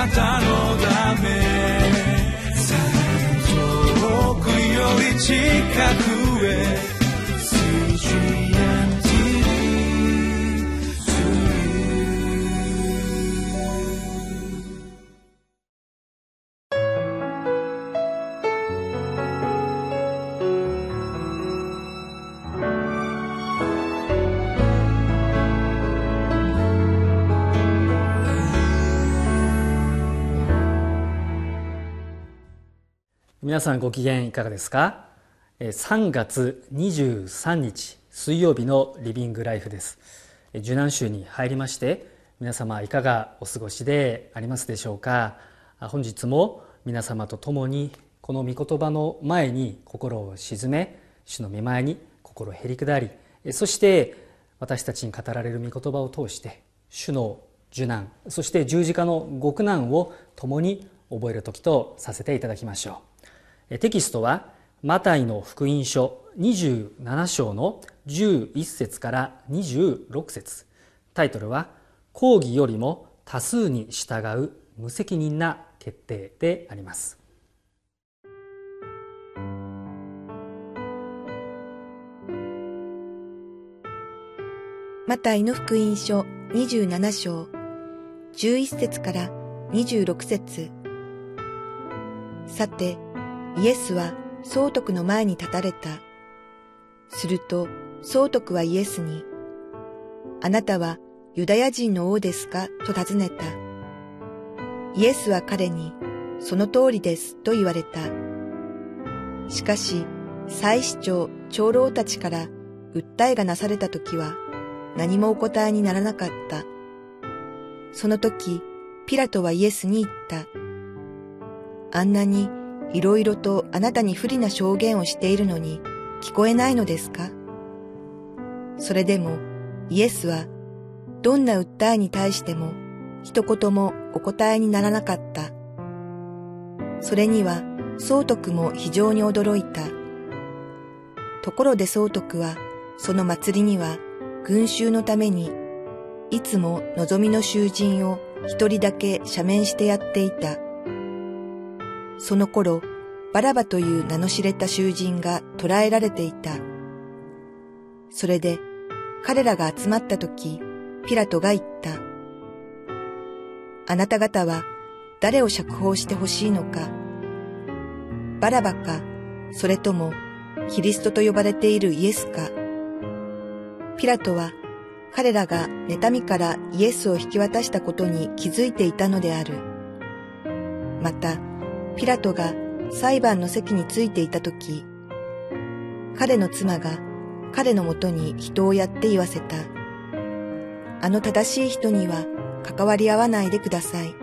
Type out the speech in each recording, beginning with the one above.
なたのため。遠くより近く。皆さんご機嫌いかがですか？3月23日水曜日のリビングライフです。受難週に入りまして皆様いかがお過ごしでありますでしょうか？本日も皆様と共にこの御言葉の前に心を鎮め主の御前に心をへり下りそして私たちに語られる御言葉を通して主の受難そして十字架の極難を共に覚える時とさせていただきましょう。テキストはマタイの福音書27章の11節から26節。タイトルは「講義よりも多数に従う無責任な決定」であります。マタイの福音書27章11節から26節。さてイエスは総督の前に立たれた。すると、総督はイエスに、あなたはユダヤ人の王ですか？と尋ねた。イエスは彼に、その通りですと言われた。しかし、祭司長、長老たちから訴えがなされた時は、何もお答えにならなかった。その時、ピラトはイエスに言った。あんなにいろいろとあなたに不利な証言をしているのに聞こえないのですか？それでもイエスはどんな訴えに対しても一言もお答えにならなかった。それには総督も非常に驚いた。ところで総督はその祭りには群衆のためにいつも望みの囚人を一人だけ赦免してやっていた。その頃、バラバという名の知れた囚人が捕らえられていた。それで、彼らが集まった時、ピラトが言った。あなた方は誰を釈放してほしいのか。バラバか、それともキリストと呼ばれているイエスか。ピラトは彼らが妬みからイエスを引き渡したことに気づいていたのである。また、ピラトが裁判の席についていたとき、彼の妻が彼のもとに人をやって言わせた。あの正しい人には関わり合わないでください。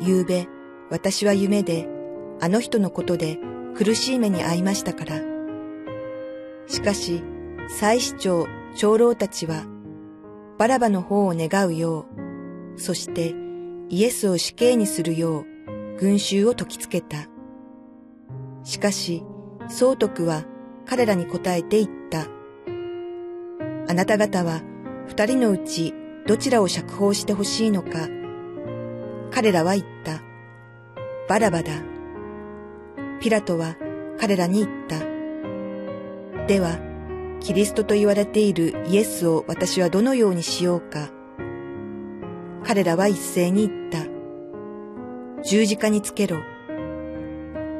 夕べ、私は夢で、あの人のことで苦しい目に遭いましたから。しかし、祭司長、長老たちは、バラバの方を願うよう、そしてイエスを死刑にするよう、群衆を解きつけた。しかし、総督は彼らに答えて言った。あなた方は二人のうちどちらを釈放してほしいのか。彼らは言った。バラバだ。ピラトは彼らに言った。では、キリストと言われているイエスを私はどのようにしようか。彼らは一斉に言った。十字架につけろ。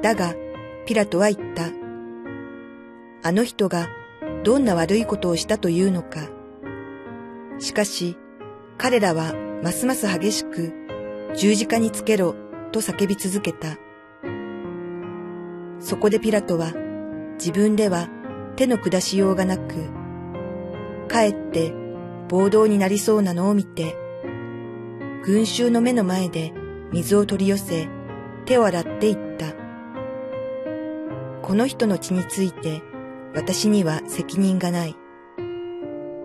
だが、ピラトは言った。あの人がどんな悪いことをしたというのか。しかし、彼らはますます激しく十字架につけろと叫び続けた。そこでピラトは自分では手の下しようがなく、かえって暴動になりそうなのを見て、群衆の目の前で水を取り寄せ、手を洗っていった。この人の血について私には責任がない。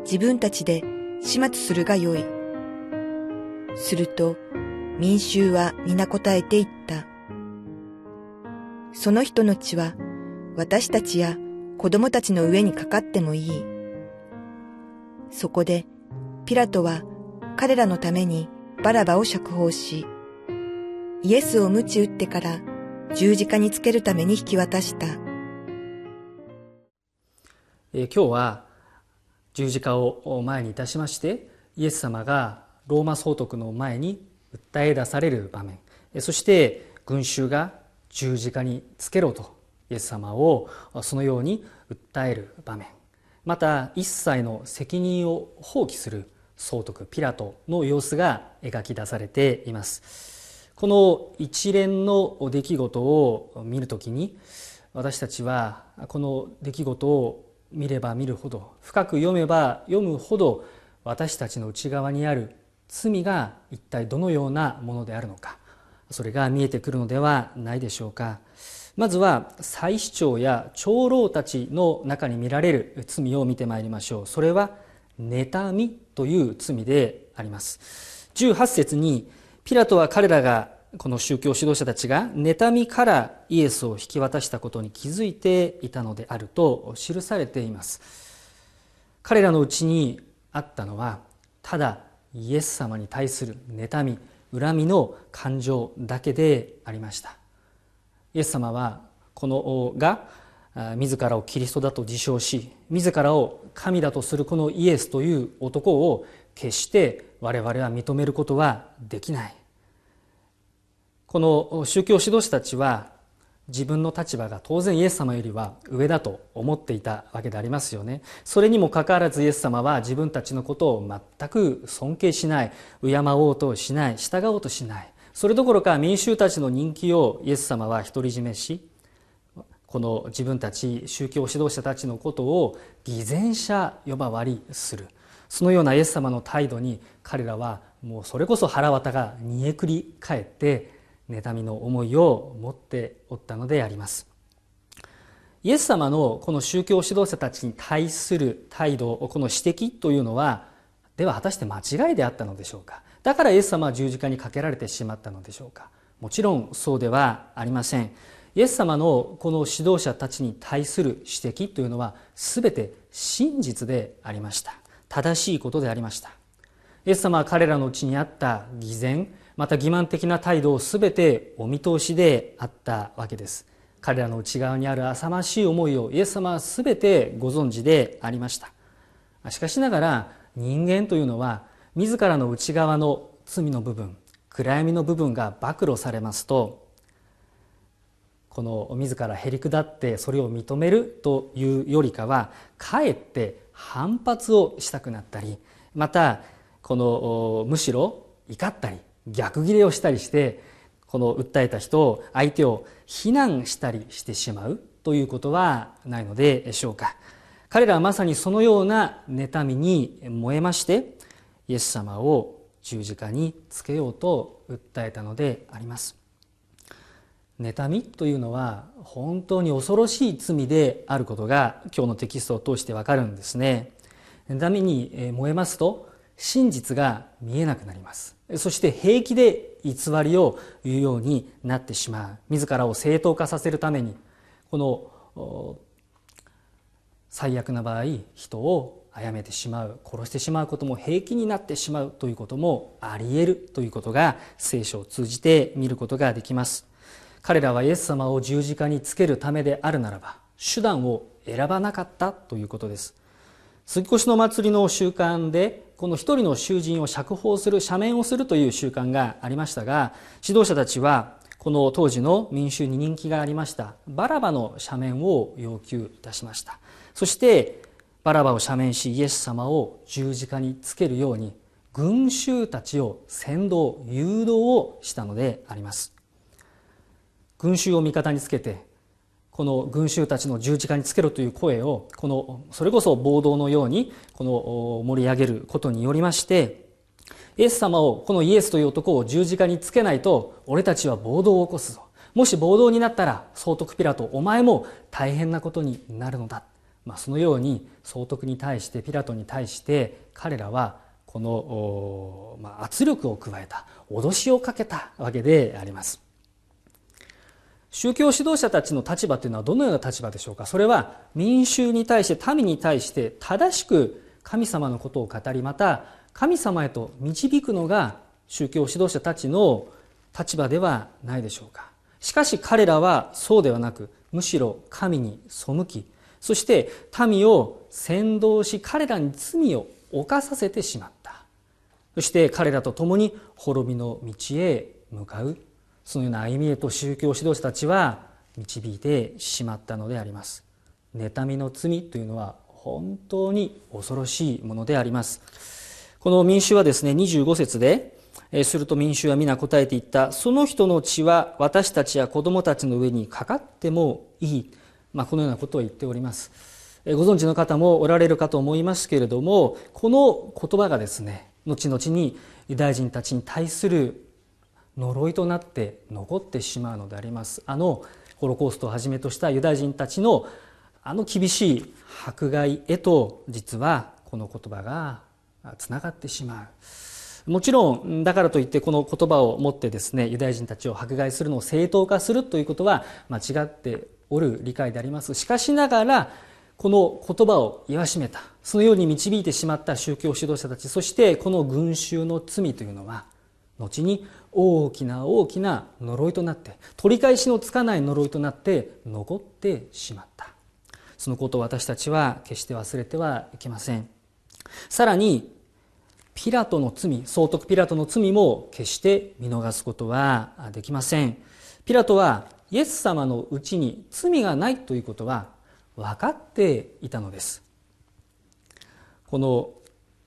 自分たちで始末するがよい。すると民衆は皆答えていった。その人の血は私たちや子供たちの上にかかってもいい。そこでピラトは彼らのためにバラバを釈放し、イエスを鞭打ってから十字架につけるために引き渡した。え今日は十字架を前にいたしましてイエス様がローマ総督の前に訴え出される場面。そして群衆が十字架につけろとイエス様をそのように訴える場面。また一切の責任を放棄する総督ピラトの様子が描き出されています。この一連の出来事を見るときに私たちはこの出来事を見れば見るほど深く読めば読むほど私たちの内側にある罪が一体どのようなものであるのかそれが見えてくるのではないでしょうか。まずは祭司長や長老たちの中に見られる罪を見てまいりましょう。それは妬みという罪であります。18節にピラトは彼らがこの宗教指導者たちが妬みからイエスを引き渡したことに気づいていたのであると記されています。彼らのうちにあったのはただイエス様に対する妬み恨みの感情だけでありました。イエス様はこの王が自らをキリストだと自称し自らを神だとするこのイエスという男を決して我々は認めることはできない。この宗教指導者たちは自分の立場が当然イエス様よりは上だと思っていたわけでありますよね。それにもかかわらずイエス様は自分たちのことを全く尊敬しない敬おうとしない従おうとしない。それどころか民衆たちの人気をイエス様は独り占めしこの自分たち宗教指導者たちのことを偽善者呼ばわりする。そのようなイエス様の態度に彼らはもうそれこそ腹渡が煮えくり返って妬みの思いを持っておったのであります。イエス様のこの宗教指導者たちに対する態度この指摘というのはでは果たして間違いであったのでしょうか？だからイエス様は十字架にかけられてしまったのでしょうか？もちろんそうではありません。イエス様のこの指導者たちに対する指摘というのは全て真実でありました。正しいことでありました。イエス様は彼らのうちにあった偽善また欺瞞的な態度を全てお見通しであったわけです。彼らの内側にある浅ましい思いをイエス様は全てご存知でありました。しかしながら人間というのは自らの内側の罪の部分暗闇の部分が暴露されますとこの自らへりくだってそれを認めるというよりかはかえって反発をしたくなったりまたこのむしろ怒ったり逆ギレをしたりしてこの訴えた人を相手を非難したりしてしまうということはないのでしょうか。彼らはまさにそのような妬みに燃えましてイエス様を十字架につけようと訴えたのであります。妬みというのは本当に恐ろしい罪であることが今日のテキストを通してわかるんですね。妬みに燃えますと真実が見えなくなります。そして平気で偽りを言うようになってしまう。自らを正当化させるためにこの最悪な場合人を殺めてしまう。殺してしまうことも平気になってしまうということもあり得るということが聖書を通じて見ることができます。彼らはイエス様を十字架につけるためであるならば手段を選ばなかったということです。杉越の祭りの習慣でこの一人の囚人を釈放する赦免をするという習慣がありましたが指導者たちはこの当時の民衆に人気がありましたバラバの赦免を要求いたしました。そしてバラバを赦免しイエス様を十字架につけるように群衆たちを先導誘導をしたのであります。群衆を味方につけてこの群衆たちの十字架につけろという声をこのそれこそ暴動のようにこの盛り上げることによりましてイエス様をこのイエスという男を十字架につけないと俺たちは暴動を起こすぞ。もし暴動になったら総督ピラトお前も大変なことになるのだ、まあ、そのように総督に対してピラトに対して彼らはこの、まあ、圧力を加えた脅しをかけたわけであります。宗教指導者たちの立場というのはどのような立場でしょうか？それは民衆に対して民に対して正しく神様のことを語りまた神様へと導くのが宗教指導者たちの立場ではないでしょうか？しかし彼らはそうではなくむしろ神に背きそして民を先導し彼らに罪を犯させてしまった。そして彼らと共に滅びの道へ向かう。そのような歩みへと宗教指導者たちは導いてしまったのであります。妬みの罪というのは本当に恐ろしいものであります。この民衆はですね25節ですると民衆は皆答えていった。その人の血は私たちや子供たちの上にかかってもいい、まあ、このようなことを言っております。ご存知の方もおられるかと思いますけれどもこの言葉がですね後々にユダヤ人たちに対する呪いとなって残ってしまうのであります。あのホロコーストをはじめとしたユダヤ人たちのあの厳しい迫害へと実はこの言葉がつながってしまう。もちろんだからといってこの言葉を持ってですねユダヤ人たちを迫害するのを正当化するということは間違っておる理解であります。しかしながらこの言葉を言わしめた。そのように導いてしまった宗教指導者たちそしてこの群衆の罪というのは後に大きな大きな呪いとなって取り返しのつかない呪いとなって残ってしまった。そのことを私たちは決して忘れてはいけません。さらにピラトの罪総督ピラトの罪も決して見逃すことはできません。ピラトはイエス様のうちに罪がないということは分かっていたのです。この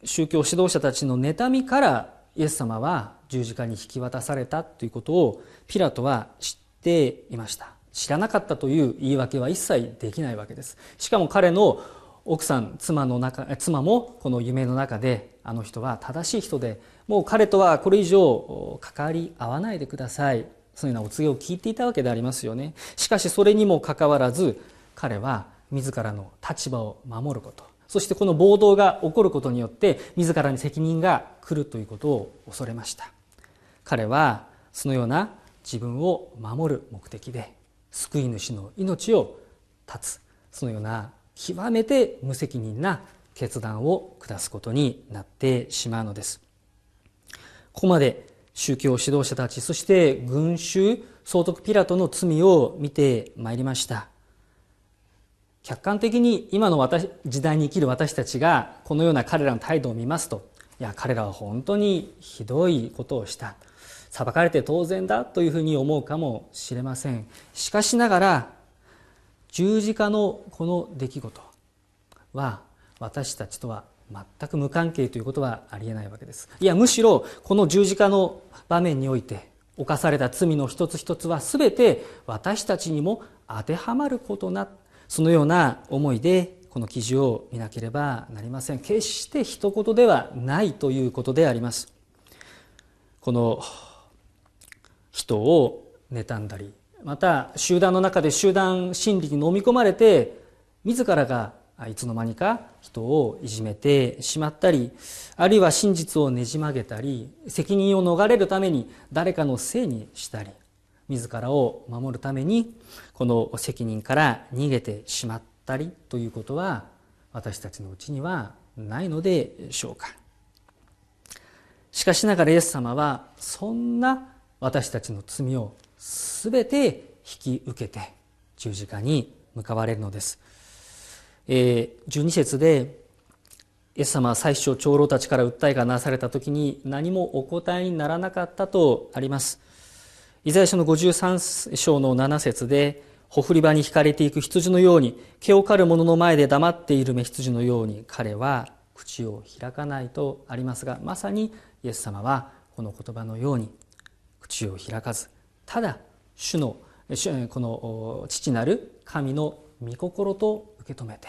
宗教指導者たちの妬みからイエス様は十字架に引き渡されたということをピラトは知っていました。知らなかったという言い訳は一切できないわけです。しかも彼の奥さん妻の中妻もこの夢の中であの人は正しい人でもう彼とはこれ以上関わり合わないでください。そういうようなお告げを聞いていたわけでありますよね。しかしそれにもかかわらず彼は自らの立場を守ること。そしてこの暴動が起こることによって自らに責任が来るということを恐れました。彼はそのような自分を守る目的で救い主の命を絶つ。そのような極めて無責任な決断を下すことになってしまうのです。ここまで宗教指導者たちそして群衆総督ピラトの罪を見てまいりました。客観的に今の私時代に生きる私たちがこのような彼らの態度を見ますといや彼らは本当にひどいことをした。裁かれて当然だというふうに思うかもしれません。しかしながら十字架のこの出来事は私たちとは全く無関係ということはありえないわけです。いやむしろこの十字架の場面において犯された罪の一つ一つは全て私たちにも当てはまることなそのような思いでこの記事を見なければなりません。決して一言ではないということであります。この人を妬んだりまた集団の中で集団心理に飲み込まれて自らがいつの間にか人をいじめてしまったりあるいは真実をねじ曲げたり責任を逃れるために誰かのせいにしたり自らを守るためにこの責任から逃げてしまったりということは私たちのうちにはないのでしょうか。しかしながらイエス様はそんな私たちの罪を全て引き受けて十字架に向かわれるのです、えー、12節でイエス様は最初長老たちから訴えがなされた時に何もお答えにならなかったとあります。イザヤ書の53章の7節でほふり場に引かれていく羊のように毛を刈る者の前で黙っている目羊のように彼は口を開かないとありますがまさにイエス様はこの言葉のように口を開かずただ主のこの父なる神の御心と受け止めて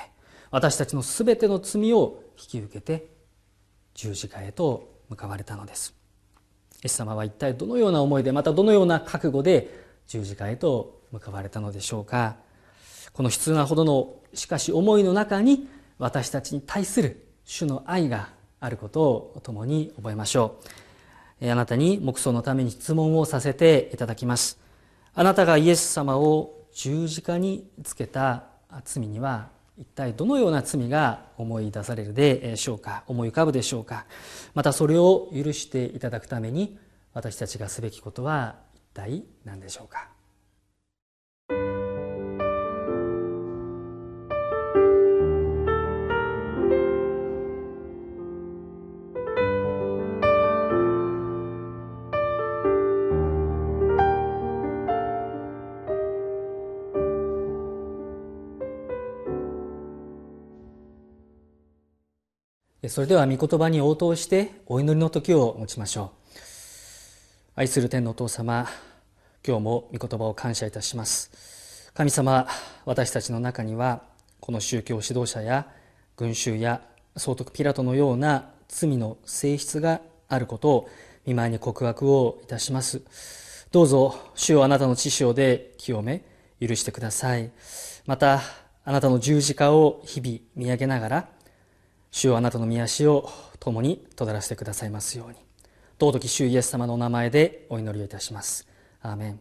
私たちの全ての罪を引き受けて十字架へと向かわれたのです。イエス様は一体どのような思いでまたどのような覚悟で十字架へと向かわれたのでしょうか。この悲痛なほどのしかし思いの中に私たちに対する主の愛があることを共に覚えましょう。あなたに黙想のために質問をさせていただきます。あなたがイエス様を十字架につけた罪には一体どのような罪が思い出されるでしょうか？思い浮かぶでしょうか？またそれを許していただくために私たちがすべきことは一体何でしょうか？それでは御言葉に応答してお祈りの時を持ちましょう。愛する天のお父様今日も御言葉を感謝いたします。神様私たちの中にはこの宗教指導者や群衆や総督ピラトのような罪の性質があることを見舞いに告白をいたします。どうぞ主をあなたの知性で清め許してください。またあなたの十字架を日々見上げながら主はあなたの御足を共にとらせてくださいますように。尊き主イエス様のお名前でお祈りをいたします。アーメン。